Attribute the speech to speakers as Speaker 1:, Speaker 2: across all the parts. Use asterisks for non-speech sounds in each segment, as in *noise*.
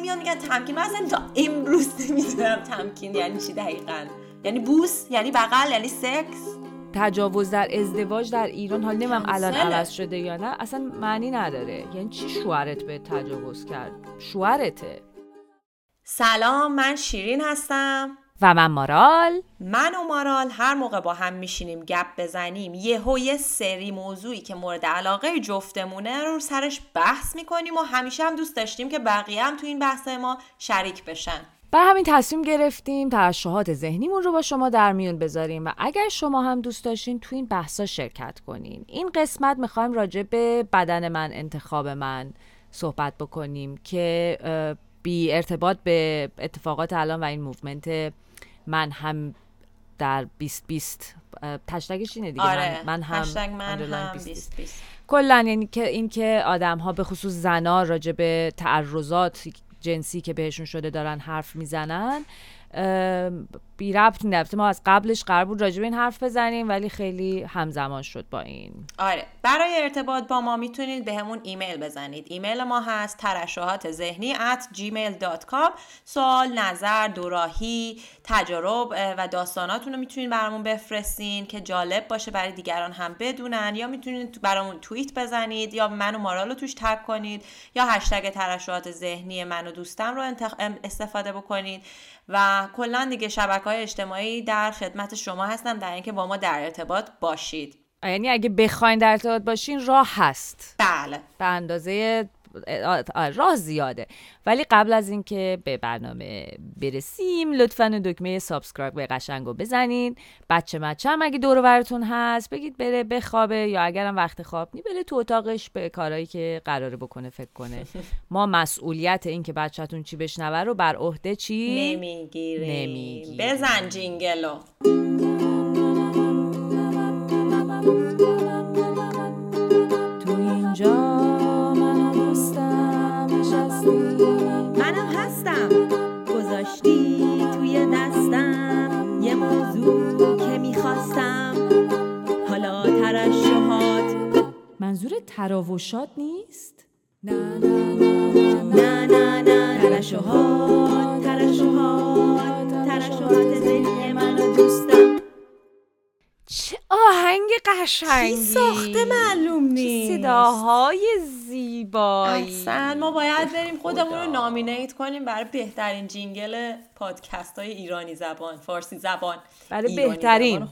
Speaker 1: میان میگن تمکین. من اصلا تا امروز نمی‌دونم تمکین یعنی چی دقیقا. یعنی بوس یعنی بغل یعنی سکس.
Speaker 2: تجاوز در ازدواج در ایران حال نمیم الان عوض شده یا نه اصلا معنی نداره. یعنی چی شوهرت به تجاوز کرد؟ شوهرته.
Speaker 1: سلام من شیرین هستم.
Speaker 2: و من مارال.
Speaker 1: من و مارال هر موقع با هم میشینیم گپ بزنیم یه یه سری موضوعی که مورد علاقه جفتمونه رو سرش بحث می‌کنیم و همیشه هم دوست داشتیم که بقیه هم تو این بحث ما شریک بشن.
Speaker 2: بر همین تصمیم گرفتیم ترشحات ذهنیمون رو با شما در میون بذاریم و اگر شما هم دوست داشتین تو این بحثا شرکت کنین. این قسمت می‌خوایم راجع به بدن من انتخاب من صحبت بکنیم که بی ارتباط به اتفاقات الان و این movement من هم در 2020 هشتگش اینه دیگه
Speaker 1: آره.
Speaker 2: من, هم
Speaker 1: من هم 2020
Speaker 2: کلا یعنی که اینکه آدم ها به خصوص زنا راجع به تعرضات جنسی که بهشون شده دارن حرف می‌زنن بی ربط نفته ما از قبلش قرار بود راجب این حرف بزنیم ولی خیلی همزمان شد با این.
Speaker 1: آره. برای ارتباط با ما می‌تونید به همون ایمیل بزنید. ایمیل ما هست ترشحات ذهنی at gmail.com سوال نظر دوراهی تجارب و داستاناتون رو می‌تونید برامون بفرستین که جالب باشه برای دیگران هم بدونن. یا می‌تونید برامون توییت بزنید یا منو مارال رو توش تک کنید یا هشتگ ترشحات ذهنی من و دوستم رو استفاده بکنید. و کلا دیگه شبکه های اجتماعی در خدمت شما هستم در اینکه با ما در ارتباط باشید.
Speaker 2: یعنی اگه بخواین در ارتباط باشین راه هست.
Speaker 1: بله.
Speaker 2: به اندازه راه زیاده. ولی قبل از اینکه به برنامه برسیم لطفا دکمه subscribe به قشنگو بزنین. بچه مچه هم اگه دور براتون هست بگید بره بخوابه یا اگرم وقت خواب نی بره تو اتاقش به کارهایی که قراره بکنه فکر کنه. *laughs* ما مسئولیت این که بچهتون چی بشنوه رو بر عهده چی؟
Speaker 1: نمی‌گیریم. نمی‌گیریم. بزن jingle و.
Speaker 2: منظور تراوشات نیست؟
Speaker 1: نه نه نه نه نه ترشحات ترشحات ذهنی منو دوستم.
Speaker 2: چه آهنگ قشنگی.
Speaker 1: ساخته معلوم نیست؟
Speaker 2: صداهای زیبایی.
Speaker 1: اصلا ما باید بریم خودمون رو نامینیت کنیم برای بهترین جینگل پادکست های ایرانی زبان فارسی زبان.
Speaker 2: برای بهترین.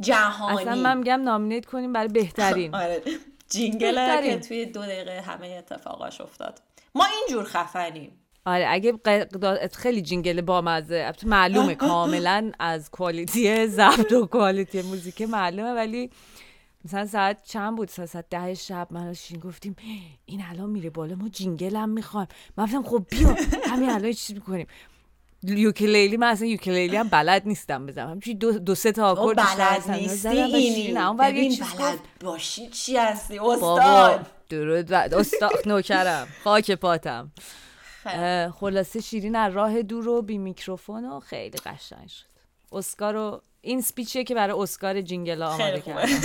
Speaker 1: جهانی.
Speaker 2: اصلا من میگم nominate کنیم برای بهترین. *laughs*
Speaker 1: آره. jingle که توی دو دقیقه همه اتفاقاش افتاد. ما اینجور خفنیم.
Speaker 2: آره اگه خیلی jingle بامزه. معلومه. *laughs* کاملا از quality ضبط و quality موزیک معلومه. ولی مثلا ساعت چند بود؟ ساعت ده شب. من شین گفتیم این الان میره بالا. ما jingle هم می‌خوایم. من خب بیا. همین الان چیز می‌کنیم. ukulele من اصلا ukulele هم بلد نیستم بزنم. همچی دو, دو سه تا آکورد
Speaker 1: بلد نیستی اینی. ببین بلد باشی چی هستی استاد؟
Speaker 2: درود استاد نوکرم. خاک پاتم. خلاصه شیرین از راه دور و بی میکروفون و خیلی قشنگ شد. اسکار این speech یه که برای اسکار jingle آماده کردم.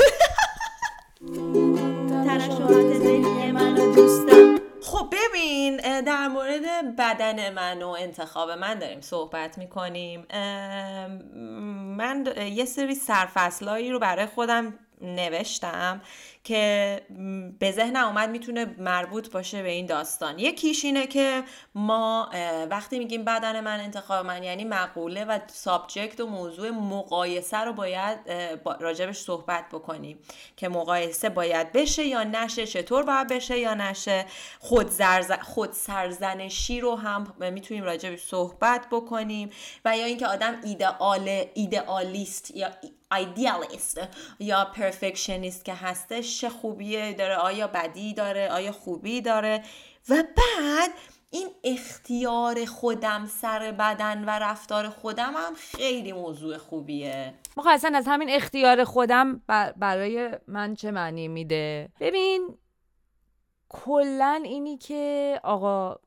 Speaker 1: خب ببین در مورد بدن من و انتخاب من داریم صحبت می‌کنیم. من یه سری سرفصلایی رو برای خودم نوشتم که به ذهنم اومد می‌تونه مربوط باشه به این داستان. یکیش اینه که ما وقتی میگیم بدن من انتخاب من یعنی مقوله و سابجکت و موضوع مقایسه رو باید راجبش صحبت بکنیم که مقایسه باید بشه یا نشه چطور باید بشه یا نشه. خود, خود سرزنشی رو هم می‌تونیم راجبش صحبت بکنیم و یا اینکه آدم ایدئال ایدئالیست یا ایدئالیست یا پرفکشنیست که هستش چه خوبی داره آیا بدی داره آیا خوبی داره. و بعد این اختیار خودم سر بدن و رفتار خودم هم خیلی موضوع خوبیه.
Speaker 2: ما اصلا از همین اختیار خودم برای من چه معنی میده؟ ببین کلا اینی که آقا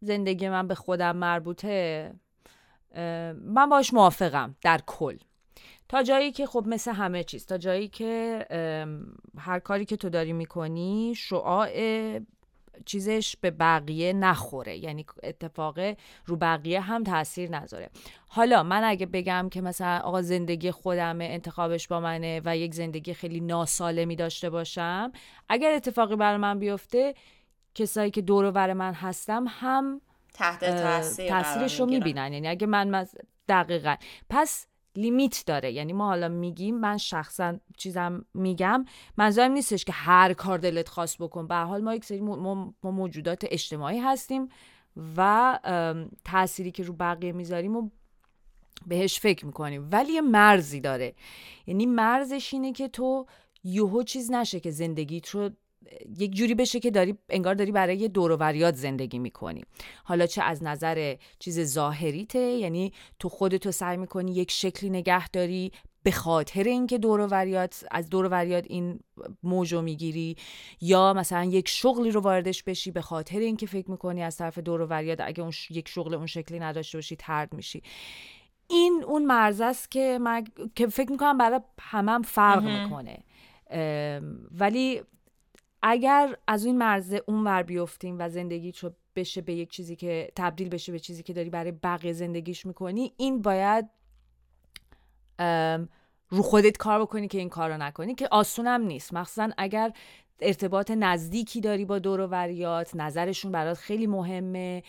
Speaker 2: زندگی من به خودم مربوطه من باش موافقم در کل. تا جایی که خب مثل همه چیز تا جایی که هر کاری که تو داری می‌کنی شعاع چیزش به بقیه نخوره. یعنی اتفاق رو بقیه هم تاثیر نذاره. حالا من اگه بگم که مثلا آقا زندگی خودمه انتخابش با منه و یک زندگی خیلی ناسالمی داشته باشم اگر اتفاقی برای من بیفته کسایی که دور و من هستم هم
Speaker 1: تحت تاثیر
Speaker 2: تاثیرش رو می‌بینن. یعنی اگه من دقیقا. پس لیمیت داره. یعنی ما حالا میگیم من شخصا چیزم میگم منظورم نیستش که هر کار دلت خواست بکن. به حال ما یک سری ما موجودات اجتماعی هستیم و تأثیری که رو بقیه می‌ذاریم و بهش فکر می‌کنیم. ولی یه مرزی داره. یعنی مرزش اینه که تو یوهو چیز نشه که زندگیت رو یک جوری بشه که داری انگار داری برای دوروریات زندگی می‌کنی. حالا چه از نظر چیز ظاهریته؟ یعنی تو خودتو سعی می‌کنی یک شکلی نگه داری به خاطر اینکه دوروریات از دوروریات این موجو می‌گیری؟ یا مثلا یک شغلی رو واردش بشی به خاطر اینکه فکر می‌کنی از طرف دوروریات اگه اون یک شغل اون شکلی نداشته باشی ترد میشی. این اون مرز است که من که فکر می‌کنم برای همم هم فرق می‌کنه. ولی اگر از این مرز اون ور بیفتیم و زندگی رو بشه به یک چیزی که تبدیل بشه به چیزی که داری برای بقیه زندگیش می‌کنی این باید رو خودت کار بکنی که این کار رو نکنی که آسونم نیست. مخصوصا اگر ارتباط نزدیکی داری با دور و وریات نظرشون برات خیلی مهمه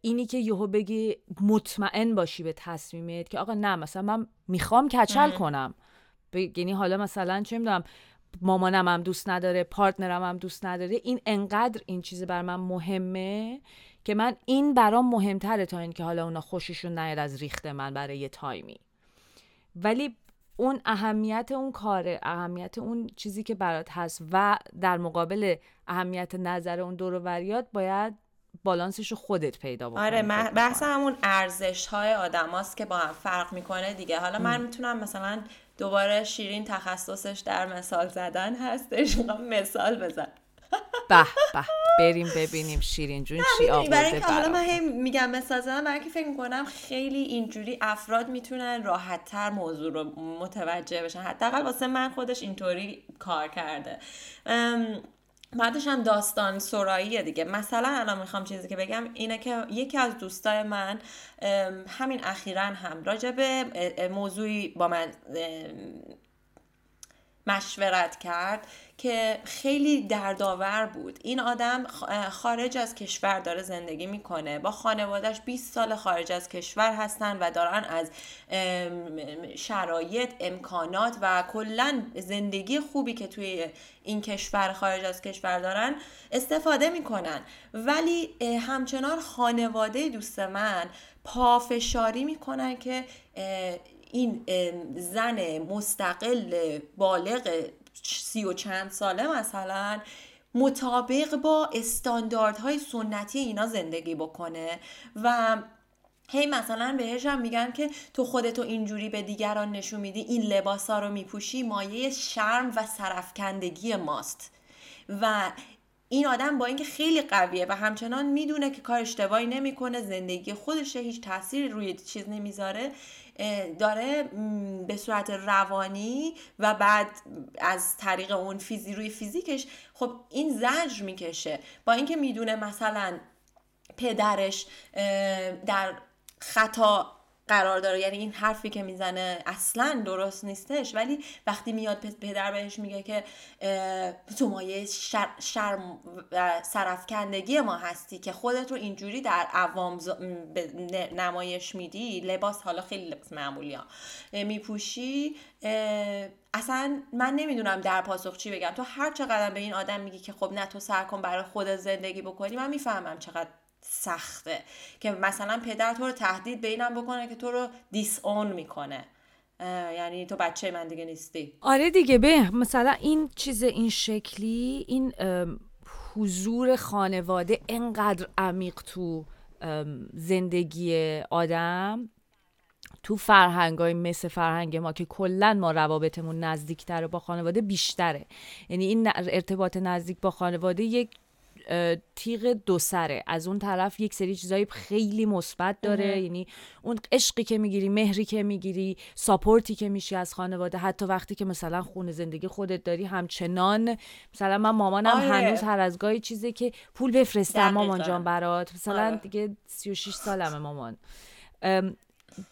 Speaker 2: اینی که یهو بگی مطمئن باشی به تصمیمت که آقا نه مثلا من می‌خوام کچل کنم. یعنی حالا مثلا چه می‌دونم مامانم هم دوست نداره پارتنرم هم دوست نداره. این انقدر این چیز بر من مهمه که من این برام مهمتره تا اینکه حالا اونا خوششون نیاد از ریخت من برای یه تایمی. ولی اون اهمیت اون کاره اهمیت اون چیزی که برات هست و در مقابل اهمیت نظر اون دور وریات باید بالانسش رو خودت پیدا بکنی
Speaker 1: آره بحث همون ارزش های آدماست که با هم فرق می‌کنه دیگه. حالا من می‌تونم مثلا دوباره شیرین تخصصش در مثال زدن هستش. مثال بزن
Speaker 2: به به. بریم ببینیم شیرین جون چی آورده برای اینکه
Speaker 1: حالا من هم میگم مثال زدن برای اینکه فکر می‌کنم خیلی اینجوری افراد می‌تونن راحت تر موضوع رو متوجه بشن. حداقل واسه من خودش اینطوری کار کرده. بعدش هم داستان سراییه دیگه. مثلا الان می‌خوام چیزی که بگم اینه که یکی از دوستای من همین اخیرا هم راجع به موضوعی با من مشورت کرد که خیلی دردآور بود. این آدم خارج از کشور داره زندگی می‌کنه. با خانوادهش 20 سال خارج از کشور هستن و دارن از شرایط امکانات و کلا زندگی خوبی که توی این کشور خارج از کشور دارن استفاده می‌کنن. ولی همچنان خانواده دوست من پافشاری می‌کنن که این زن مستقل بالغ سی و چند ساله مثلا مطابق با استانداردهای سنتی اینا زندگی بکنه و هی مثلا بهش هم میگن که تو خودتو اینجوری به دیگران نشون میدی این لباسا رو میپوشی مایه شرم و سرفکندگی ماست. و این آدم با اینکه خیلی قویه و همچنان می‌دونه که کار اشتباهی نمی‌کنه زندگی خودشه هیچ تاثیری روی چیز نمی‌ذاره داره به صورت روانی و بعد از طریق اون فیزی روی فیزیکش خب این زجر می‌کشه. با اینکه می‌دونه مثلا پدرش در خطا قرار داره. یعنی این حرفی که می‌زنه اصلا درست نیستش. ولی وقتی میاد پدر بهش میگه که تو مایه شر، شرم سرفکندگی ما هستی که خودت رو اینجوری در عوام نمایش میدی لباس حالا خیلی لباس معمولی ها میپوشی اصلا من نمی‌دونم در پاسخ چی بگم. تو هر چقدر به این آدم میگی که خب نه تو سر کن برای خودت زندگی بکنی من می‌فهمم چقدر سخته که مثلا پدر تو رو تهدید به اینم بکنه که تو رو دیس اون می‌کنه. یعنی تو بچه من دیگه نیستی.
Speaker 2: آره دیگه به. مثلا این چیز این شکلی این حضور خانواده انقدر عمیق تو زندگی آدم. تو فرهنگ های مثل فرهنگ ما که کلا ما روابطمون نزدیکتره با خانواده بیشتره. یعنی این ارتباط نزدیک با خانواده یک تیغ دو سره. از اون طرف یک سری چیزای خیلی مثبت داره. یعنی اون عشقی که می‌گیری مهری که می‌گیری ساپورتی که میشی از خانواده. حتی وقتی که مثلا خونه زندگی خودت داری همچنان مثلا من مامانم آره. هنوز هر از گاهی چیزی که پول بفرستم مامان جان برات. مثلا آره. دیگه 36 سالمه مامان.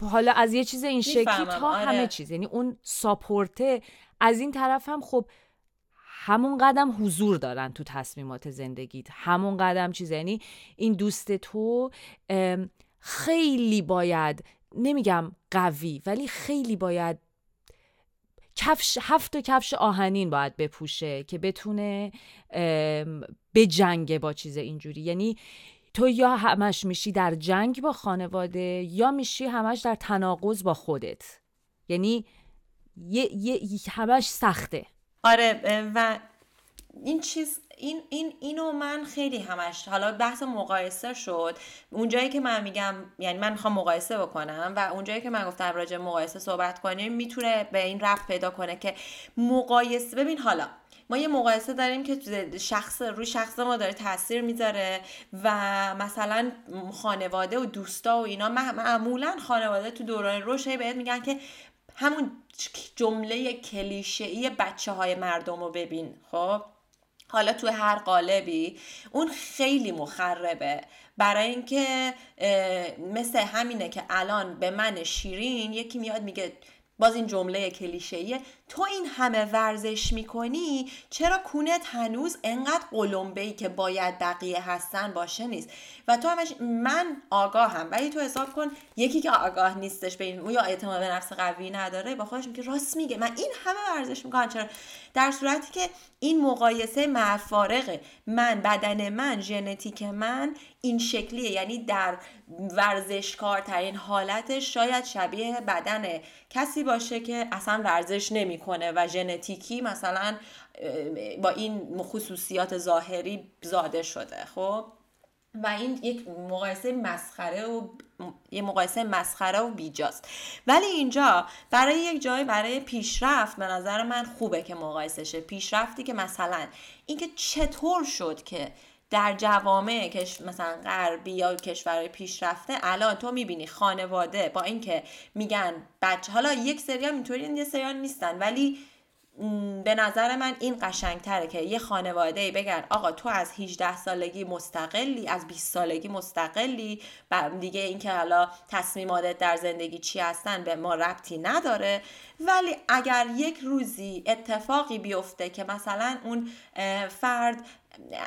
Speaker 2: حالا از یه چیز این شکلی تا آره. همه چیز. یعنی اون ساپورته. از این طرف هم خب همون قدم حضور دارن تو تصمیمات زندگیت. همون قدم چیز یعنی این دوست تو خیلی باید نمیگم قوی ولی خیلی باید کفش هفت کفش آهنین باید بپوشه که بتونه به جنگ با چیز اینجوری. یعنی تو یا همش میشی در جنگ با خانواده یا میشی همش در تناقض با خودت. یعنی یه, یه همش سخته.
Speaker 1: آره و این چیز این این اینو من خیلی همش حالا بحث مقایسه شد. اونجایی که من میگم یعنی من می‌خوام مقایسه بکنم و اونجایی که من گفتم راجع مقایسه صحبت کنیم می‌تونه به این رفت پیدا کنه که مقایسه ببین حالا ما یه مقایسه داریم که شخص روی شخص ما داره تاثیر می‌ذاره و مثلا خانواده و دوستا و اینا معمولا خانواده تو دوران رشد بهت میگن که همون جمله کلیشه بچه های مردم رو ببین خب؟ حالا تو هر قالبی اون خیلی مخربه. برای اینکه مثل همینه که الان به من شیرین یکی میاد میگه باز این جمله کلیشه‌ایه. تو این همه ورزش می‌کنی چرا کونت هنوز انقدر قلمبه که باید بقیه هستن باشه نیست؟ و تو همش من آگاهم ولی تو حساب کن یکی که آگاه نیستش به این یا اعتماد به نفس قوی نداره با خودش میگه راست میگه. من این همه ورزش می‌کنم. چرا؟ در صورتی که این مقایسه مفارقه من بدن من ژنتیک من این شکلیه. یعنی در ورزشکارترین حالتش شاید شبیه بدن کسی باشه که اصلا ورزش نمی‌کنه. و ژنتیکی مثلا با این خصوصیات ظاهری زاده شده خب؟ و این یک مقایسه مسخره و یه مقایسه مسخره و بیجاست. ولی اینجا برای یک جای برای پیشرفت به نظر من خوبه که مقایسه شه. پیشرفتی که مثلا اینکه چطور شد که در جوامع کش مثلا غربی یا کشورهای پیشرفته الان تو می‌بینی خانواده با اینکه میگن بچه حالا یک سری هم اینطوری یه سری نیستن ولی به نظر من این قشنگتره که یه خانواده بگن آقا تو از 18 سالگی مستقلی از 20 سالگی مستقلی دیگه اینکه حالا تصمیماتت در زندگی چی هستن به ما ربطی نداره. ولی اگر یک روزی اتفاقی بیفته که مثلا اون فرد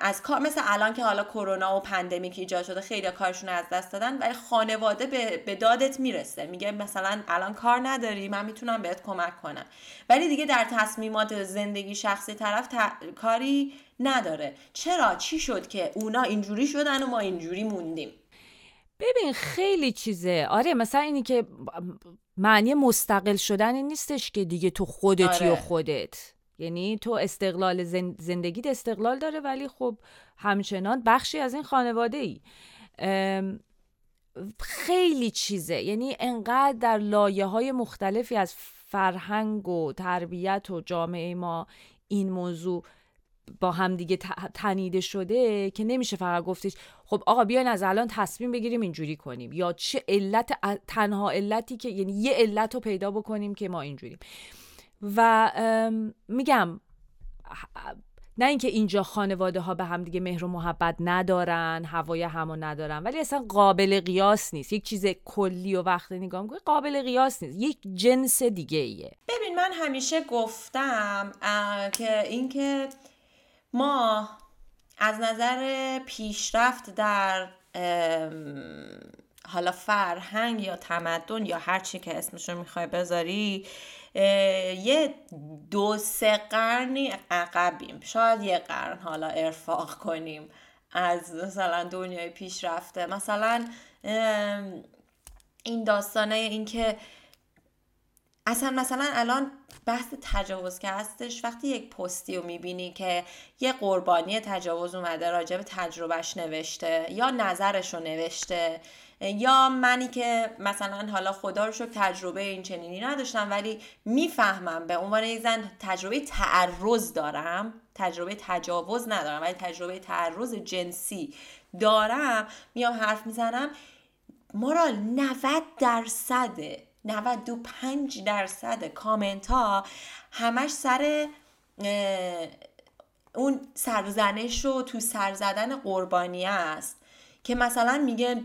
Speaker 1: از کار مثل الان که حالا کرونا و پندمیک ایجاد شده خیلی کارشون از دست دادن ولی خانواده به, به دادت می‌رسه. میگه مثلا الان کار نداری من می‌تونم بهت کمک کنم. ولی دیگه در تصمیمات زندگی شخصی طرف کاری نداره. چرا؟ چی شد که اونا اینجوری شدن و ما اینجوری موندیم؟
Speaker 2: ببین خیلی چیزه. آره مثلا اینی که معنی مستقل شدن نیستش که دیگه تو خودتی آره. و خودت. یعنی تو استقلال زندگیت استقلال داره ولی خب همچنان بخشی از این خانواده ای خیلی چیزه. یعنی انقدر در لایه های مختلفی از فرهنگ و تربیت و جامعه ما این موضوع با همدیگه تنیده شده که نمیشه فقط گفتش خب آقا بیاین از الان تصمیم بگیریم اینجوری کنیم. یا چه علت تنها علتی که یعنی یه علت رو پیدا بکنیم که ما اینجوریم. و میگم نه اینکه اینجا خانواده ها به هم دیگه مهر و محبت ندارن هوای همو ندارن ولی اصلا قابل قیاس نیست. یک چیز کلی و وقت نگاه می‌کنی قابل قیاس نیست. یک جنس دیگه ایه
Speaker 1: ببین من همیشه گفتم که اینکه ما از نظر پیشرفت در حالا فرهنگ یا تمدن یا هر چی که اسمشو می‌خوای بذاری یه دو سه قرنی عقبیم. شاید یه قرن حالا ارفاق کنیم از مثلا دنیای پیشرفته. مثلا این داستانه اینکه اصلا مثلا الان بحث تجاوز که هستش وقتی یک پستی رو می‌بینی که یه قربانی تجاوز اومده راجع به تجربهش نوشته یا نظرش رو نوشته یا منی که مثلا حالا خدا رو شکر تجربه این چنینی نداشتم ولی می‌فهمم به عنوان یک زن تجربه تعرض دارم تجربه تجاوز ندارم ولی تجربه تعرض جنسی دارم میام حرف می‌زنم. overall 90 درصد 95 درصد کامنت ها همش سر اون سرزنش رو تو سر زدن قربانی است. که مثلا میگه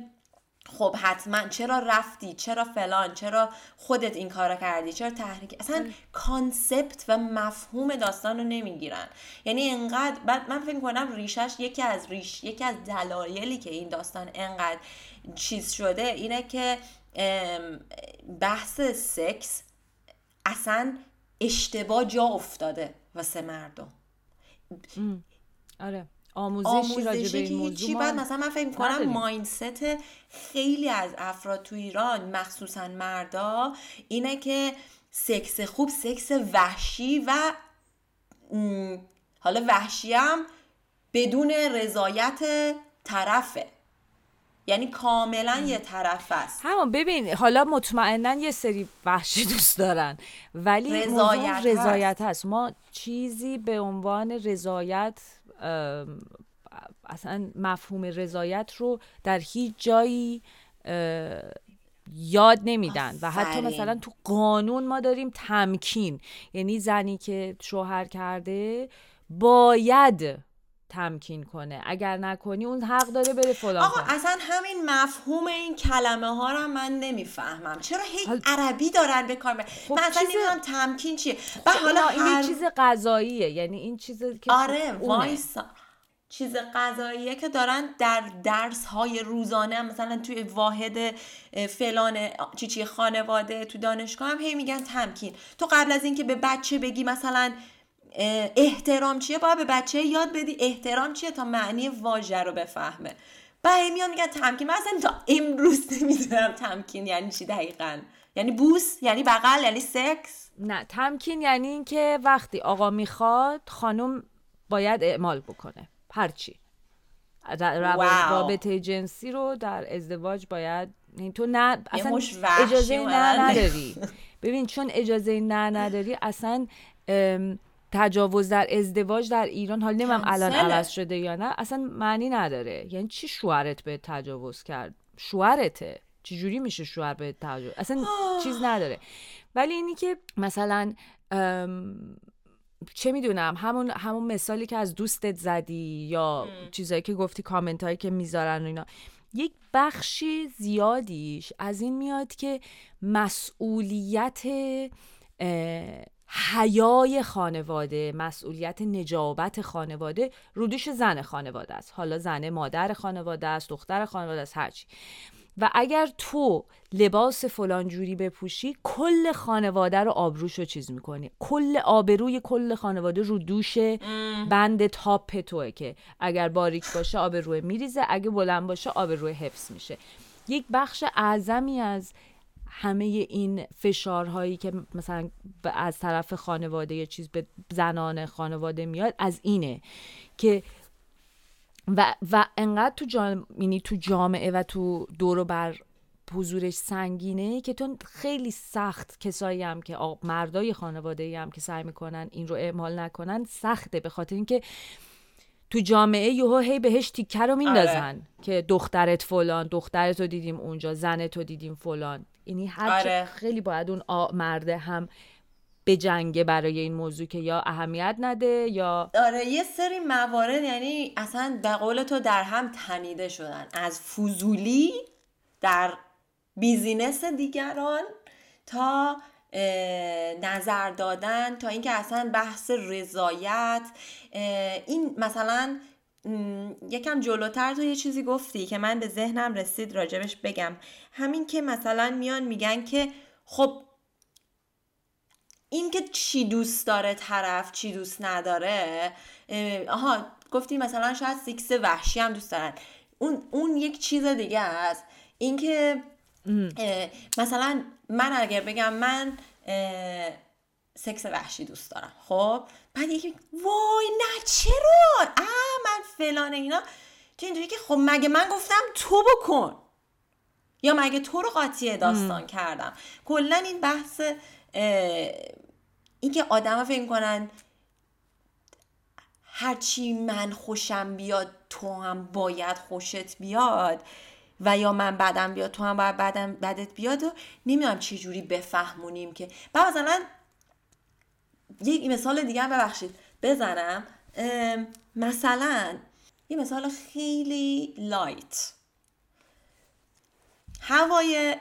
Speaker 1: خب حتما چرا رفتی؟ چرا فلان؟ چرا خودت این کارو کردی؟ چرا تحریک؟ اصلا concept و مفهوم داستان رو نمی‌گیرن. یعنی انقدر بعد من فکر کنم ریشش یکی از ریش یکی از دلایلی که این داستان انقدر چیز شده اینه که بحث سکس اصلا اشتباه جا افتاده واسه مردم.
Speaker 2: آره. آموزشی راجع به این موضوع
Speaker 1: بعد مثلا من فکر کنم مایندست خیلی از افراد تو ایران مخصوصا مردا اینه که سکس خوب سکس وحشی و حالا وحشی هم بدون رضایت طرفه. یعنی کاملا یه طرف است.
Speaker 2: همون ببین حالا مطمئنا یه سری وحشی دوست دارن ولی رضایت, رضایت هست. ما چیزی به عنوان رضایت اصلا مفهوم رضایت رو در هیچ جایی یاد نمیدن. و حتی مثلا تو قانون ما داریم تمکین. یعنی زنی که شوهر کرده باید تمکین کنه. اگر نکنی اون حق داره بره فلان
Speaker 1: آقا اصلا همین مفهوم این کلمه ها رو من نمی‌فهمم. چرا هی عربی دارن به کار خب من اصلا نمی‌دونم تمکین چیه.
Speaker 2: خب حالا این هر... چیز غذاییه یعنی این چیز که
Speaker 1: آره وایسا. چیز غذاییه که دارن در درس های روزانه مثلا توی واحد فلان چی چی خانواده تو دانشگاه هم هی میگن تمکین. تو قبل از اینکه به بچه بگی مثلا احترام چیه؟ باید به بچه یاد بدی احترام چیه تا معنی واژه رو بفهمه. بعد میان میگن تمکین. من اصلا تا امروز نمی‌دونم تمکین یعنی چی دقیقا؟ یعنی بوس؟ یعنی بغل؟ یعنی سکس؟
Speaker 2: نه تمکین یعنی اینکه وقتی آقا می‌خواد خانم باید اعمال بکنه. هرچی رابطه جنسی رو در ازدواج باید تو نه اصلا اجازه نه نداری. *laughs* ببین چون اجازه نه نداری اصلا تجاوز در ازدواج در ایران حال نمیم الان عوض شده یا نه اصلا معنی نداره. یعنی چی شوهرت به تجاوز کرد؟ شوهرته. چجوری میشه شوهر به تجاوز؟ اصلا چیز *sighs* نداره. ولی اینی که مثلا چه می‌دونم همون همون مثالی که از دوستت زدی یا چیزایی که گفتی کامنت هایی که می‌ذارن و اینا. یک بخشی زیادیش از این میاد که مسئولیت حیای خانواده مسئولیت نجابت خانواده رودش زن خانواده است. حالا زن مادر خانواده است دختر خانواده است هرچی و اگر تو لباس فلان جوری بپوشی کل خانواده رو آبروش رو چیز می‌کنی. کل آبروی کل خانواده رو دوش بند تاپ توه که اگر باریک باشه آبروی میریزه اگه بلند باشه آبروی حفظ میشه. یک بخش اعظمی از همه این فشارهایی که مثلا از طرف خانواده یا چیز به زنان خانواده میاد از اینه که و, و انقدر تو جامعه یعنی تو جامعه و تو دور بر حضورش سنگینه که تو خیلی سخت کسایی هم که مردای خانواده هم که سعی می‌کنن این رو اعمال نکنن سخته به خاطر اینکه تو جامعه یهو هی بهش تیکه رو میندازن آره. که دخترت فلان دخترت رو دیدیم اونجا زنت رو دیدیم فلان یعنی هر آره. خیلی باید اون مرده هم به جنگه برای این موضوع که یا اهمیت نده یا
Speaker 1: آره یه سری موارد یعنی اصلا به قول تو در هم تنیده شدن از فضولی در بیزینس دیگران تا نظر دادن تا اینکه اصلا بحث رضایت این مثلا یکم جلوتر تو یه چیزی گفتی که من به ذهنم رسید راجبش بگم. همین که مثلا میان میگن که خب این که چی دوست داره طرف چی دوست نداره آها گفتی مثلا شاید سیکس وحشی هم دوست دارن. اون, اون یک چیز دیگه است. اینکه مثلا من اگر بگم من سکس وحشی دوست دارم خب؟ بعد یکی وای نه چرا؟ اه من فلان اینا. که اینجوری که خب مگه من گفتم تو بکن. یا مگه تو رو قاطی داستان کردم. کلا این بحث اینکه آدم فکر کنن هرچی من خوشم بیاد تو هم باید خوشت بیاد و یا من بدم بیاد تو هم باید بدم بدت بیاد و نمی‌دونم چه جوری بفهمونیم که. بعد مثلا یک مثال دیگه ببخشید. بزنم. مثلا یه مثال خیلی لایت. هوای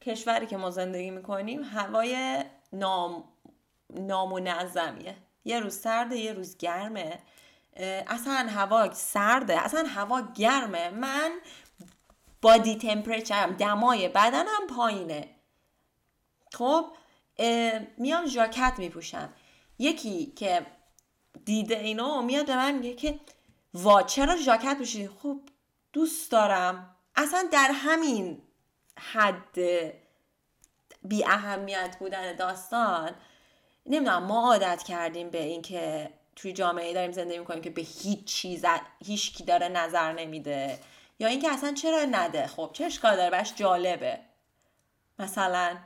Speaker 1: کشوری که ما زندگی می‌کنیم هوای نام نامنظمیه یه روز سرده یه روز گرمه. اصلا هوا سرده اصلا هوا گرمه. من بادی تمپریچرم دمای بدنم پایینه. خب؟ میام ژاکت میپوشم یکی که دیده اینو میاد به من میگه که وا چرا ژاکت پوشیدی خب دوست دارم. اصلا در همین حد بی اهمیت بودن داستان نمی‌دونم ما عادت کردیم به اینکه توی جامعه داریم زندگی می‌کنیم که به هیچ چیز هیچ کی داره نظر نمیده. یا اینکه اصلا چرا نده؟ خب چه اشکال داره؟ بهش جالبه. مثلا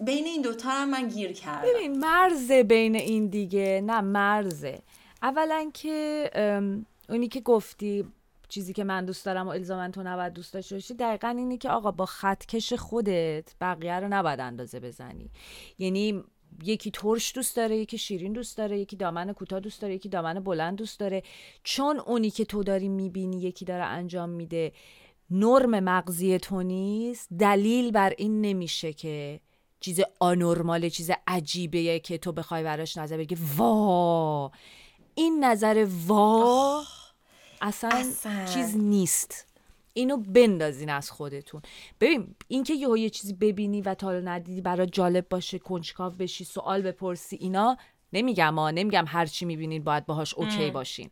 Speaker 1: بین این دوتا هم من گیر کردم.
Speaker 2: ببین مرزه بین این دیگه. نه مرزه. اولا که اونی که گفتی چیزی که من دوست دارم و الزامن تو نباید دوست داشته باشی دقیقا اینه که آقا با خطکش خودت بقیه رو نباید اندازه بزنی. یعنی یکی ترش دوست داره یکی شیرین دوست داره یکی دامن کوتاه دوست داره یکی دامن بلند دوست داره. چون اونی که تو داری می‌بینی یکی داره انجام میده نرم مغزی تو نیست. دلیل بر این نمیشه که چیز آنورماله چیز عجیبه که تو بخوای براش نظر بگی. وا! این نظر وا اصلا, اصلا. چیز نیست. اینو بندازین از خودتون. ببین اینکه یه یه چیزی ببینی و تا ندیدی برای جالب باشه کنجکاو بشی سوال بپرسی اینا نمیگم ها نمیگم هر چی می‌بینین باید باهاش اوکی باشین.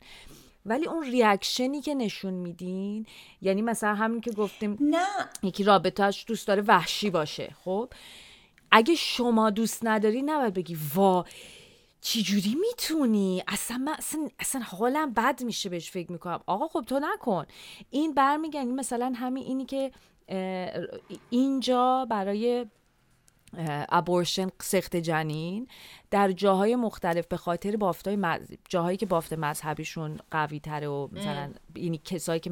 Speaker 2: ولی اون ریاکشنی که نشون میدین یعنی مثلا همین که گفتیم
Speaker 1: نه.
Speaker 2: یکی رابطهش دوست داره وحشی باشه خب؟ اگه شما دوست نداری نباید بگی وا چجوری می‌تونی؟ اصلا من اصلا, اصلا حالم بد میشه بهش فکر می‌کنم. آقا خب تو نکن. این برمیگردی مثلا همین اینی که اینجا برای ابورشن سخت جنین در جاهای مختلف به خاطر بافتای مز... جاهایی که بافت مذهبیشون قوی تره و مثلا اینی کسایی که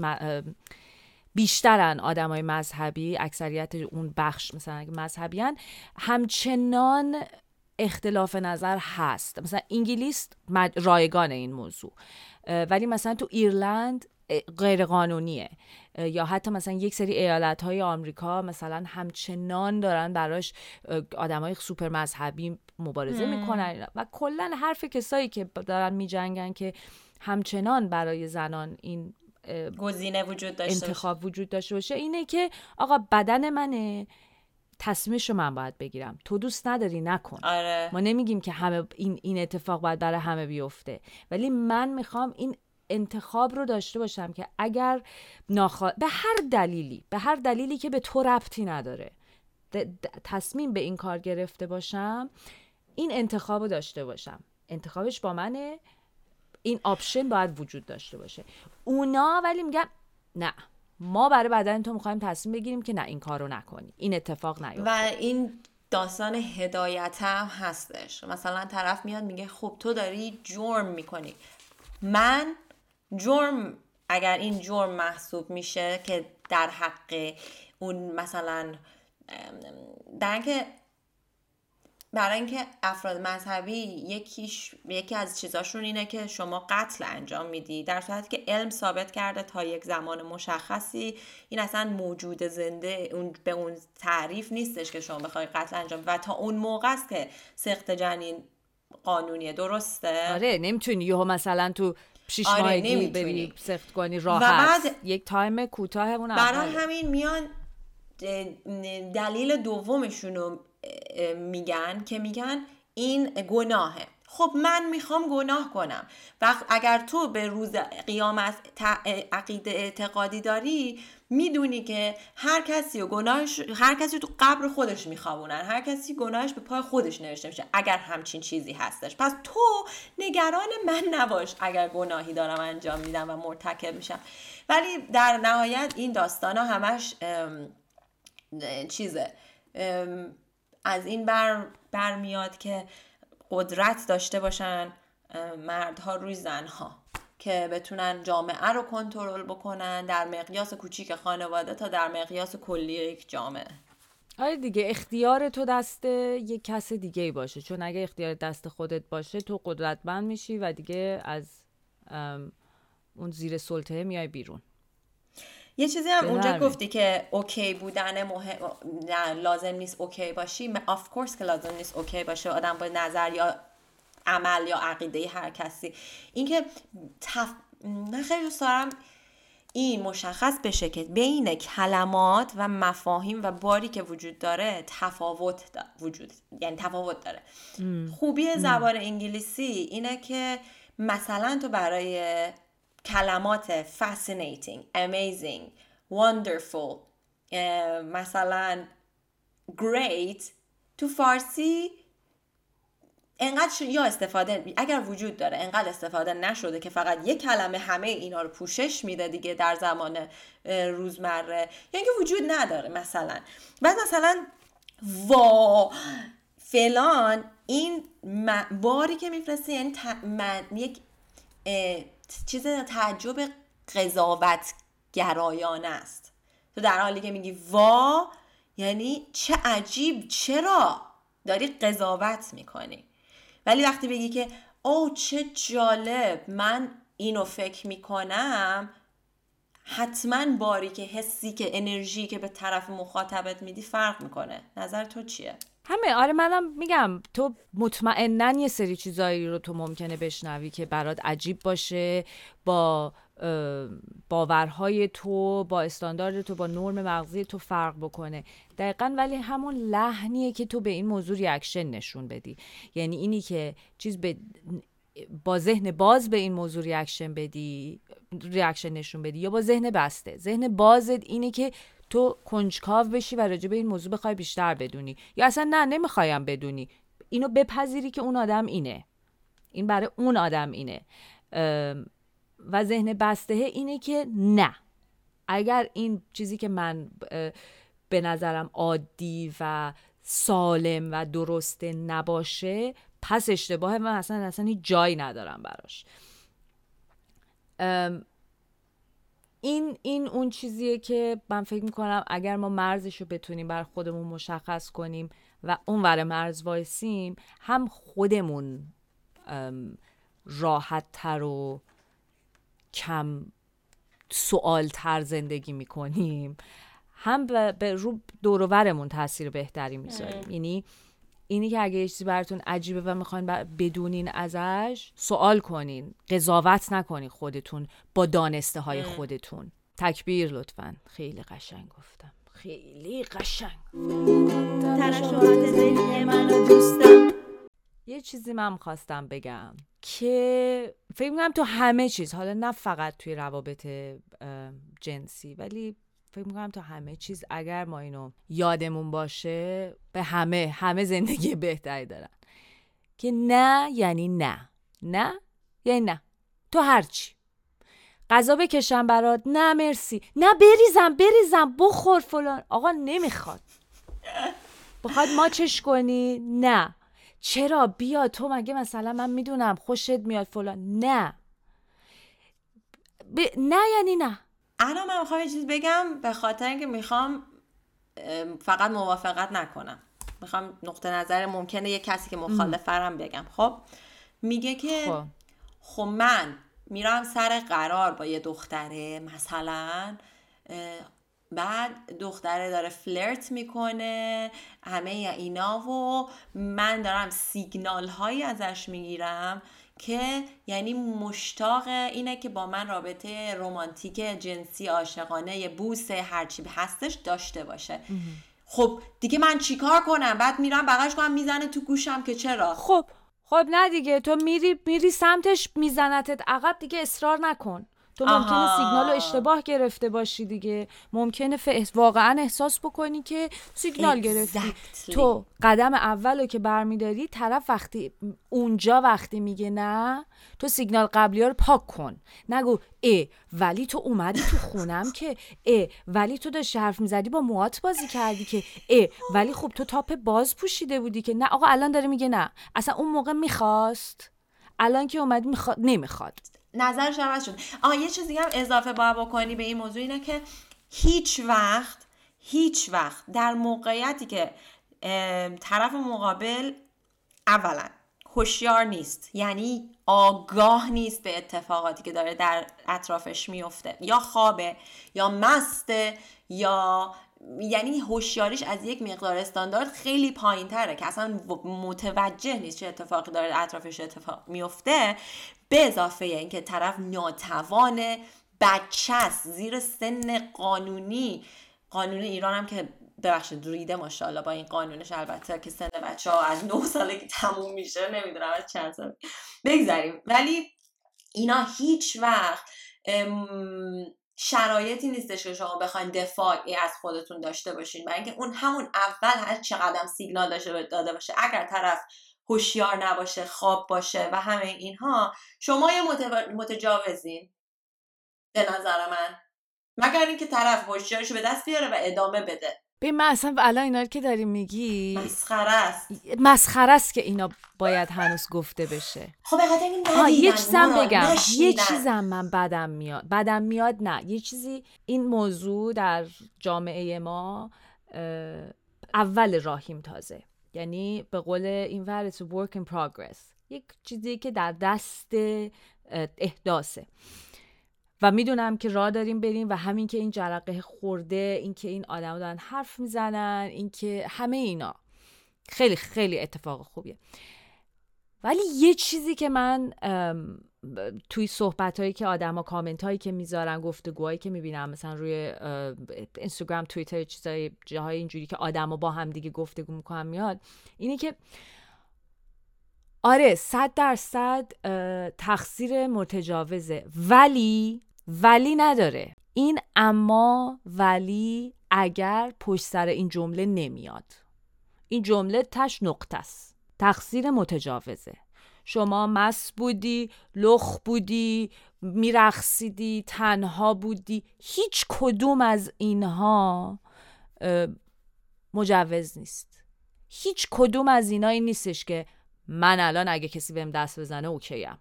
Speaker 2: بیشترن آدم های مذهبی اکثریت اون بخش مثلا اگه مذهبیان. همچنان اختلاف نظر هست. مثلا انگلیس رایگان این موضوع. ولی مثلا تو ایرلند غیر قانونیه یا حتی مثلا یک سری ایالت های آمریکا مثلا همچنان دارن براش آدم های سوپر مذهبی مبارزه می‌کنن. و کلا حرف کسایی که دارن میجنگن که همچنان برای زنان این
Speaker 1: گزینه وجود داشته
Speaker 2: انتخاب وجود داشته باشه. اینه که آقا بدن منه. تصمیمش رو من باید بگیرم. تو دوست نداری نکن.
Speaker 1: آره.
Speaker 2: ما نمیگیم که همه این, این اتفاق باید برای همه بیفته. ولی من می‌خوام این انتخاب رو داشته باشم که اگر ناخوا... به هر دلیلی به هر دلیلی که به تو ربطی نداره تصمیم به این کار گرفته باشم این انتخاب رو داشته باشم. انتخابش با منه. این آپشن باید وجود داشته باشه. اونا ولی میگن نه. ما برای بدن تو می‌خوایم تصمیم بگیریم که نه این کار رو نکنی. این اتفاق نیفته.
Speaker 1: و این داستان هدایت هم هستش. مثلا طرف میاد میگه خب تو داری جرم می‌کنی. من جرم اگر این جرم محسوب میشه که در حق اون مثلا در برای اینکه افراد مذهبی یکیش یکی از چیزاشون اینه که شما قتل انجام میدی. در صورتی که علم ثابت کرده تا یک زمان مشخصی این اصلا موجود زنده اون به اون تعریف نیستش که شما بخوای قتل انجام و تا اون موقع است که سخت جنین قانونیه. درسته؟
Speaker 2: آره نمی‌تونی یهو مثلا تو شیش آره ماهگی بری سخت کنی راحت. یک تایم کوتاه
Speaker 1: برای همین میان دلیل دومشون میگن که میگن این گناهه. خب من می‌خوام گناه کنم. و اگر تو به روز قیامت عقیده اعتقادی داری می‌دونی که هر کسی و گناهش هر کسی تو قبر خودش میخوابونن. هر کسی گناهش به پای خودش نوشته میشه اگر همچین چیزی هستش. پس تو نگران من نباش اگر گناهی دارم انجام میدم و مرتکب میشم. ولی در نهایت این داستان ها همش چیزه. از این بر برمیاد که قدرت داشته باشن مردها روی زنها که بتونن جامعه رو کنترل بکنن در مقیاس کوچیک خانواده تا در مقیاس کلی یک جامعه.
Speaker 2: آره دیگه اختیار تو دست یک کس دیگه ای باشه. چون اگه اختیار دست خودت باشه تو قدرتمند میشی و دیگه از اون زیر سلطه میای بیرون.
Speaker 1: یه چیزی هم اونجا گفتی که okay بودن مهم نه لازم نیست okay باشی. of course که لازم نیست okay باشه. آدم با نظر یا عمل یا عقیده هر کسی. اینکه تف... من خیلی دوست دارم این مشخص بشه که بین کلمات و مفاهیم و باری که وجود داره تفاوت دا وجود یعنی تفاوت داره. خوبی زبان انگلیسی اینه که مثلا تو برای کلمات fascinating, amazing, wonderful مثلا great تو فارسی انقدر یا استفاده اگر وجود داره انقدر استفاده نشده که فقط یک کلمه همه اینا رو پوشش میده دیگه در زمان روزمره. یا اینکه وجود نداره مثلا. بعد مثلا وا فلان این باری که میفرسته یعنی یک چیز تعجب قضاوت گرایانه است. تو در حالی که میگی وا یعنی چه عجیب چرا داری قضاوت می‌کنی؟ ولی وقتی بگی که او چه جالب من اینو فکر می‌کنم حتما باری که حسی که انرژی که به طرف مخاطبت میدی فرق می‌کنه. نظر تو چیه؟
Speaker 2: همه آره منم میگم تو مطمئنا یه سری چیزایی رو تو ممکنه بشنوی که برات عجیب باشه با باورهای تو با استاندارد تو با نرم مغزی تو فرق بکنه. دقیقا ولی همون لحنیه که تو به این موضوع reaction نشون بدی. یعنی اینی که چیز به با ذهن باز به این موضوع reaction بدی reaction نشون بدی یا با ذهن بسته. ذهن بازت اینه که تو کنجکاو بشی و راجع به این موضوع بخوای بیشتر بدونی. یا اصلا نه نمی‌خوایم بدونی. اینو بپذیری که اون آدم اینه. این برای اون آدم اینه. و ذهن بسته اینه که نه. اگر این چیزی که من به نظرم عادی و سالم و درسته نباشه پس اشتباه من اصلا اصلا هیچ جایی ندارم براش. این این اون چیزیه که من فکر می‌کنم اگر ما مرزش رو بتونیم بر خودمون مشخص کنیم و اون ور مرز وایسیم هم خودمون راحت تر و کم سوال تر زندگی می‌کنیم. هم به رو دوروورمون تاثیر بهتری می‌ذاریم. یعنی اینی که اگه چیزی براتون عجیبه و می‌خواین بدونین ازش سوال کنین. قضاوت نکنین خودتون با دانسته های خودتون. تکبیر لطفا. خیلی قشنگ گفتم. خیلی قشنگ. یه چیزی من خواستم بگم که فکر می‌کنم تو همه چیز حالا نه فقط توی روابط جنسی ولی فکر می‌کنم تا همه چیز اگر ما اینو یادمون باشه به همه همه زندگی بهتری دارن. که نه یعنی نه. نه یعنی نه. تو هرچی غذا بکشم برات. نه مرسی. نه بریزم بریزم. بخور فلان. آقا نمی‌خواد. بخواد ماچش کنی؟ نه. چرا؟ بیا تو مگه مثلا من می‌دونم خوشت میاد فلان. نه. نه یعنی نه.
Speaker 1: الان من می‌خوام یه چیز بگم به خاطر اینکه می‌خوام فقط موافقت نکنم. می‌خوام نقطه نظر ممکنه یه کسی که مخالفرم بگم. خب؟ میگه که خب. خب من میرم سر قرار با یه دختره مثلا بعد دختره داره فلرت می‌کنه همه اینا و من دارم سیگنال هایی ازش می‌گیرم که یعنی مشتاق اینه که با من رابطه رمانتیک جنسی عاشقانه بوس هرچی هستش داشته باشه. خب دیگه من چیکار کنم؟ بعد میرم بغلش کنم می‌زنه تو گوشم که چرا؟
Speaker 2: خب خب نه دیگه تو میری میری سمتش میزنتت عقب دیگه اصرار نکن. تو ممکنه سیگنال رو اشتباه گرفته باشی دیگه. ممکنه واقعا احساس بکنی که سیگنال گرفتی. تو قدم اول رو که برمیداری طرف وقتی اونجا وقتی میگه نه تو سیگنال قبلی رو پاک کن. نگو ای ولی تو اومدی تو خونم که ای ولی تو داشتی حرف می‌زدی با موات بازی کردی که ای ولی خب تو تاپ باز پوشیده بودی که نه. آقا الان داره میگه نه. اصلا اون موقع می‌خواست. الان که اومدی می‌خواد نمی‌خواد.
Speaker 1: نظرش عوض شد آه یه چیزی هم اضافه باید بکنی به این موضوع اینه که هیچ وقت هیچ وقت در موقعیتی که طرف مقابل اولا هوشیار نیست یعنی آگاه نیست به اتفاقاتی که داره در اطرافش میفته یا خوابه یا مسته یا یعنی هوشیاریش از یک مقدار استاندارد خیلی پایین تره که اصلا متوجه نیست چه اتفاقی داره اطرافش اتفاق میفته به اضافه اینکه طرف ناتوان بچه زیر سن قانونی. قانون ایران هم که ببخشید ریده ماشاءالله با این قانونش البته که سن بچه ها از 9 ساله که تموم میشه نمی‌دونم از چند سال. بگذاریم ولی اینا هیچ وقت شرایطی نیستش که شما بخواین دفاعی از خودتون داشته باشین. برای اینکه اون همون اول هر چقدر سیگنال داشته داده باشه. اگر طرف هوشیار نباشه خواب باشه و همه اینها شما یه متجاوزین. به نظر من. مگر اینکه طرف هوشیارش به دست بیاره و ادامه بده.
Speaker 2: به من اصلا الان اینا که داری میگی
Speaker 1: مسخره است.
Speaker 2: مسخره است که اینا باید هنوز گفته بشه.
Speaker 1: خب بخاطر
Speaker 2: یه چیزم بگم. یه چیزم من بدم میاد. بدم میاد نه. یه چیزی این موضوع در جامعه ما اول راهیم تازه. یعنی به قول این ور work in progress. یک چیزی که در دست احداثه. و می‌دونم که راه داریم بریم و همین که این جرقه خورده این که این آدم دارن حرف می‌زنن این که همه اینا. خیلی خیلی اتفاق خوبیه. ولی یه چیزی که من توی صحبت هایی که آدم ها کامنت هایی که می‌ذارن گفتگوهایی که می‌بینم مثلا روی اینستاگرام توییتر چیزای جاهای اینجوری که آدم ها با هم دیگه گفتگو می‌کنن میاد اینه که آره صد درصد تقصیر متجاوزه. ولی ولی نداره. این اما ولی اگر پشت سر این جمله نمیاد. این جمله تش نقطه است. تقصیر متجاوزه. شما مس بودی لخ بودی میرخصیدی تنها بودی. هیچ کدوم از اینها مجوز نیست. هیچ کدوم از اینایی نیستش که من الان اگه کسی بهم دست بزنه اوکیم.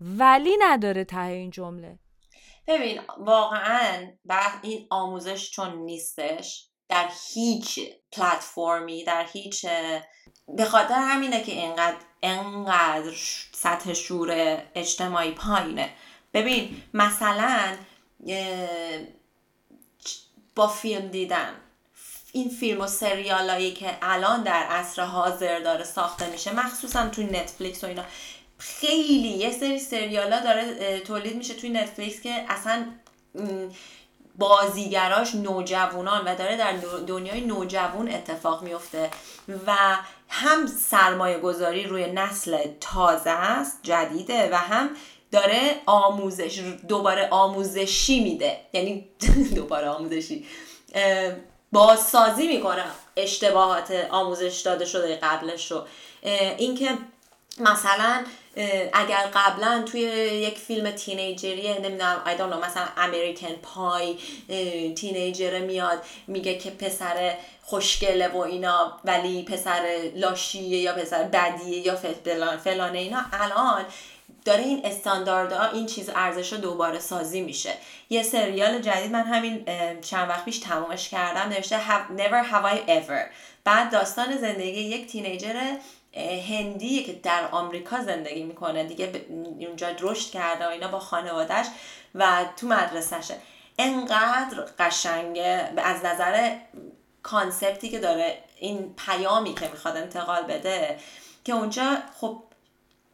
Speaker 2: ولی نداره ته این جمله.
Speaker 1: ببین واقعا بعد این آموزش چون نیستش در هیچ پلتفرمی در هیچ به خاطر همینه که اینقدر انقدر سطح شور اجتماعی پایینه. ببین مثلا با فیلم دیدن این فیلم و سریالایی که الان در عصر حاضر داره ساخته میشه مخصوصا توی نتفلیکس و اینا خیلی یه سری سریالا داره تولید میشه توی نتفلیکس که اصلا بازیگراش نوجوانان و داره در دنیای نوجوان اتفاق میفته و هم سرمایه گذاری روی نسل تازه است جدیده و هم داره آموزش دوباره آموزشی میده. یعنی *laughs* دوباره آموزشی. بازسازی می‌کنه اشتباهات آموزش داده شده قبلش رو. اینکه مثلا اگر قبلا توی یک فیلم تینیجریه نمی‌دونم I don't know مثلا امریکن پای تینیجره میاد میگه که پسر خوشگله و اینا ولی پسر لاشیه یا پسر بدیه یا فلان فلانه اینا. الان داره این استانداردها این چیز ارزش دوباره سازی میشه. یه سریال جدید من همین چند وقت پیش تمامش کردم نوشته Never Have I Ever. بعد داستان زندگی یک تینیجر هندی که در آمریکا زندگی می‌کنه دیگه اونجا رشد کرده و اینا با خانوادهش و تو مدرسهشه. انقدر قشنگه از نظر کانسپتی که داره این پیامی که می‌خواد انتقال بده که اونجا خب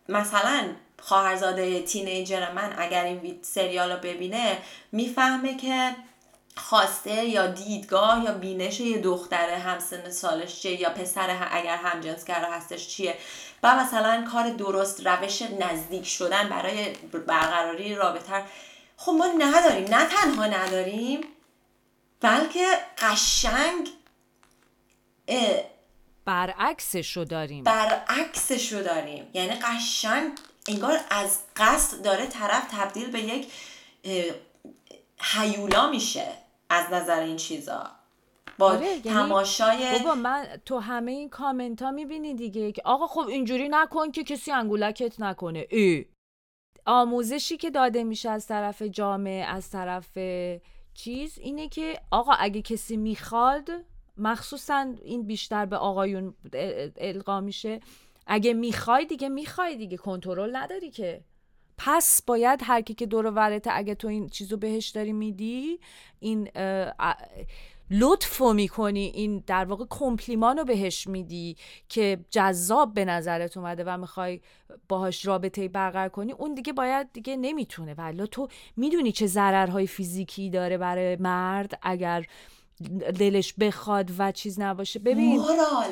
Speaker 1: مثلا خواهرزاده تینیجر من اگر این سریال رو ببینه می‌فهمه که خواسته یا دیدگاه یا بینش یه دختر همسن سالش چیه یا پسر اگر همجنسگرا هستش چیه؟ و مثلا کار درست روش نزدیک شدن برای برقراری رابطه خب ما نداریم نه تنها نداریم بلکه قشنگ
Speaker 2: برعکسشو داریم.
Speaker 1: برعکسشو داریم. یعنی قشنگ انگار از قصد داره طرف تبدیل به یک حیولا میشه. از نظر این چیزا. با آره، یعنی تماشای
Speaker 2: بابا من تو همه این کامنت ها می‌بینی دیگه که آقا خب اینجوری نکن که کسی انگولکت نکنه. ای. آموزشی که داده میشه از طرف جامعه از طرف چیز اینه که آقا اگه کسی می‌خواد مخصوصا این بیشتر به آقایون القا میشه اگه می‌خوای دیگه می‌خوای دیگه کنترل نداری که. پس باید هر کی که دور ورته اگه تو این چیزو بهش داری میدی این لطفو می‌کنی این در واقع کمپلیمان رو بهش میدی که جذاب به نظرت اومده و می‌خوای باهاش رابطه برقرار کنی اون دیگه باید دیگه نمی‌تونه. ولی تو می‌دونی چه ضررهای فیزیکی داره برای مرد اگر دلش بخواد و چیز نباشه. ببین
Speaker 1: مورال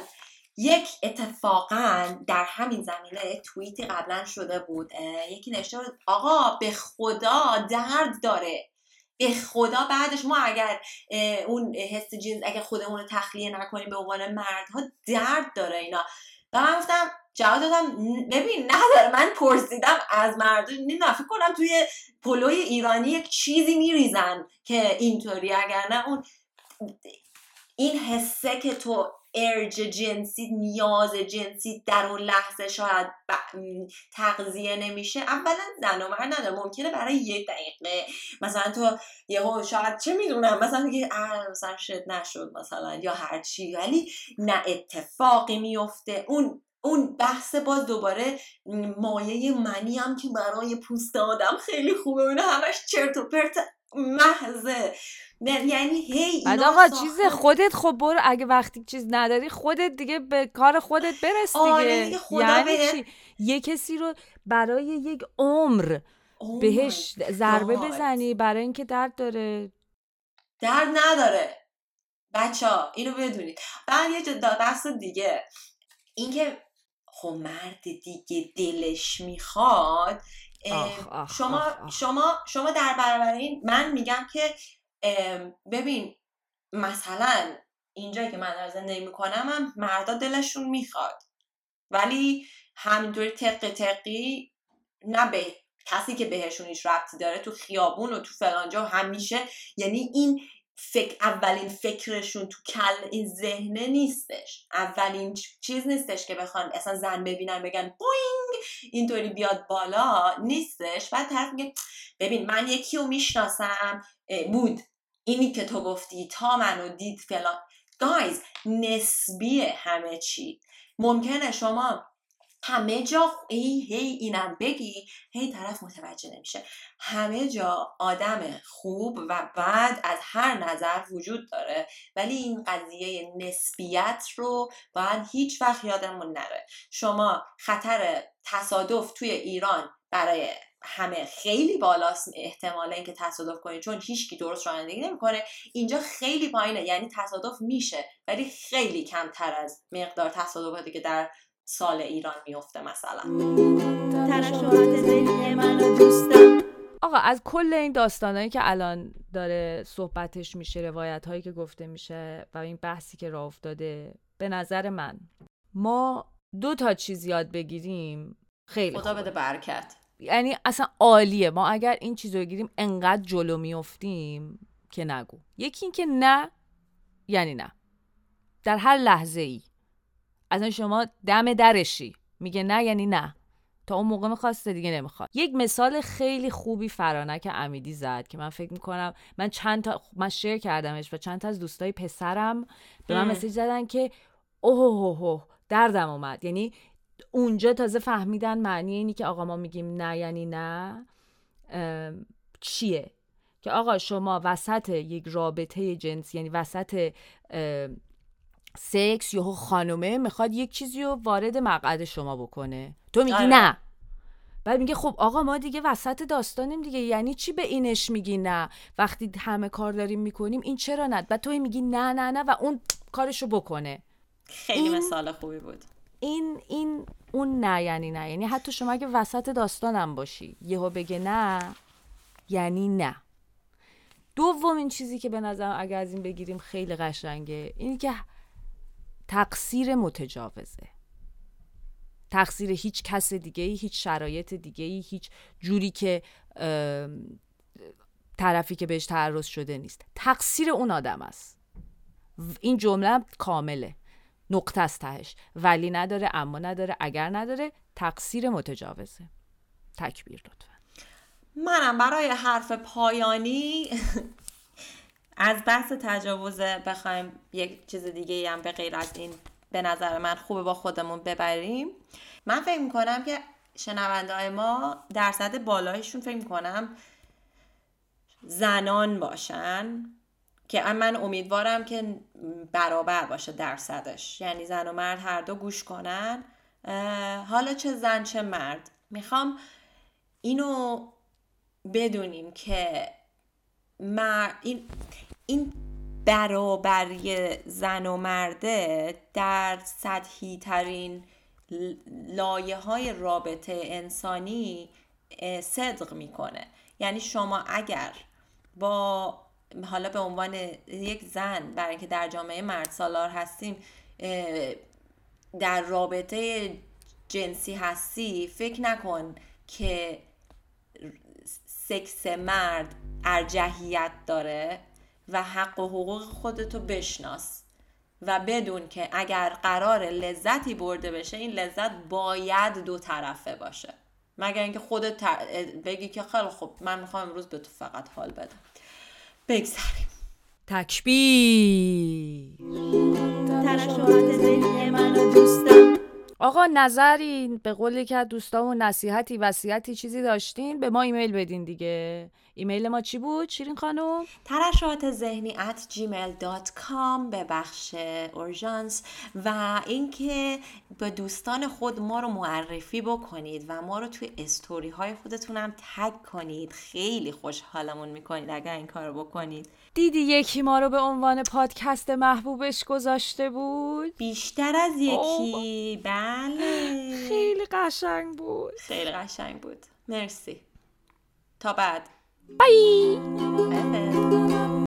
Speaker 1: یک اتفاقا در همین زمینه توییتی قبلا شده بود یکی نشته بود آقا به خدا درد داره. به خدا بعدش ما اگر اون حس جنس اگر خودمون رو تخلیه نکنیم به عنوان مردها درد داره اینا. و من گفتم جواب دادم ببین نداره. من پرسیدم از مردم نمی‌دونم فکر کنم توی پلوی ایرانی یک چیزی میریزن که اینطوری اگر نه اون این حسه که تو ارج جنسی نیاز جنسی در اون لحظه شاید ب... تغذیه نمیشه. اولا زن و مرد نداره. ممکنه برای یک دقیقه مثلا تو یهو شاید چه می‌دونم؟ مثلا میگه مثلا شد نشد مثلا یا هر چی. ولی نه اتفاقی میفته اون اون بحث باز دوباره مایه منی هم که برای پوست آدم خیلی خوبه. اون همش چرت و پرت محضه. یعنی هی
Speaker 2: بعد آقا چیز خودت خب برو. اگه وقتی چیز نداری خودت دیگه به کار خودت برس دیگه,
Speaker 1: آره یعنی
Speaker 2: چی؟ یه کسی رو برای یک عمر بهش ضربه بزنی برای اینکه درد داره.
Speaker 1: درد نداره. بچه ها اینو بدونید. بعد یه دست دیگه. اینکه خب مرد دیگه دلش می‌خواد شما شما شما در برابر این من میگم که ببین مثلا اینجایی که من در زندگی می‌کنم هم مردا دلشون می‌خواد. ولی همینطوری تق تقی نه به کسی که بهشون هیچ ربطی داره تو خیابون و تو فلانجا همیشه یعنی این فکر اولین فکرشون تو کل این ذهنه نیستش. اولین چیز نیستش که بخوان اصلا زن ببینن بگن بوینگ اینطوری بیاد بالا نیستش. بعد طرف میگه ببین من یکی رو می‌شناسم بود اینی که تو گفتی تا منو دید فلان. گایز نسبیه همه چی. ممکنه شما همه جا هی هی اینم بگی هی طرف متوجه نمیشه. همه جا آدم خوب و بعد از هر نظر وجود داره ولی این قضیه نسبیت رو باید هیچ وقت یادمون نره. شما خطر تصادف توی ایران برای همه خیلی بالاست احتمال اینکه تصادف کنید چون هیچکی درست رانندگی نمی‌کنه. اینجا خیلی پایینه یعنی تصادف میشه ولی خیلی کمتر از مقدار تصادفاتی که در سال ایران میفته مثلا.
Speaker 2: آقا از کل این داستانهایی که الان داره صحبتش میشه روایت هایی که گفته میشه و این بحثی که راه افتاده به نظر من ما دو تا چیز یاد بگیریم خیلی
Speaker 1: خدا بده برکت.
Speaker 2: یعنی اصلا عالیه. ما اگر این چیز رو بگیریم انقدر جلو میفتیم که نگو. یکی این که نه یعنی نه. در هر لحظه ای اصلا شما دم درشی. میگه نه یعنی نه. تا اون موقع می‌خواسته دیگه نمی‌خواد یک مثال خیلی خوبی فرانک امیدی زد که من فکر می‌کنم من چند تا من شیر کردمش و چند تا از دوستای پسرم به من مسیج زدن که اوه اوه دردم اومد. یعنی اونجا تازه فهمیدن معنی اینی که آقا ما میگیم نه یعنی نه. چیه؟ که آقا شما وسط یک رابطه جنسی یعنی وسط سکس یا خانومه می‌خواد یک چیزی رو وارد مقعد شما بکنه. تو میگی آره. نه. بعد میگه خب آقا ما دیگه وسط داستانیم دیگه. یعنی چی به اینش میگی نه؟ وقتی همه کار داریم می‌کنیم این چرا نه؟ بعد تو میگی نه نه نه و اون کارشو بکنه.
Speaker 1: خیلی مثال خوبی بود.
Speaker 2: این این اون نه یعنی نه. یعنی حتی شما اگه وسط داستانم باشی یهو بگه نه یعنی نه. دومین چیزی که به نظرم اگر از این بگیریم خیلی قشنگه اینی که تقصیر متجاوزه. تقصیر هیچ کس دیگه ای هیچ شرایط دیگه ای هیچ جوری که طرفی که بهش تعرض شده نیست. تقصیر اون آدم است. این جمله کامله. نقطه است تهش. ولی نداره اما نداره اگر نداره تقصیر متجاوزه. تکبیر لطفا.
Speaker 1: منم برای حرف پایانی از بحث تجاوز بخوایم یک چیز دیگه هم به غیر از این به نظر من خوبه با خودمون ببریم. من فکر می‌کنم که شنونده های ما درصد بالایشون فکر می‌کنم زنان باشن. که من امیدوارم که برابر باشه درصدش. یعنی زن و مرد هر دو گوش کنن. حالا چه زن چه مرد. می‌خوام اینو بدونیم که این, این برابری زن و مرده در سطحی ترین لایه های رابطه انسانی صدق می‌کنه. یعنی شما اگر با حالا به عنوان یک زن برای اینکه در جامعه مرد سالار هستیم در رابطه جنسی هستی فکر نکن که سکس مرد ارجحیت داره و حق و حقوق خودتو بشناس و بدون که اگر قرار لذتی برده بشه این لذت باید دو طرفه باشه. مگر اینکه خودت بگی که خیلی خب من می‌خوام امروز به تو فقط حال بدم. بگذاریم
Speaker 2: تکبیر. آقا نظری به قول که دوستامون نصیحتی وصیتی چیزی داشتین به ما ایمیل بدین دیگه. ایمیل ما چی بود شیرین خانم؟
Speaker 1: ترشحات ذهنی at gmail.com به بخش اورژانس. و اینکه به دوستان خود ما رو معرفی بکنید و ما رو توی استوری های خودتون هم تگ کنید. خیلی خوشحالمون می‌کنید اگر این کار رو بکنید.
Speaker 2: دیدی یکی ما رو به عنوان پادکست محبوبش گذاشته بود؟
Speaker 1: بیشتر از یکی. بله.
Speaker 2: خیلی قشنگ بود.
Speaker 1: خیلی قشنگ بود. مرسی. تا بعد.
Speaker 2: 拜。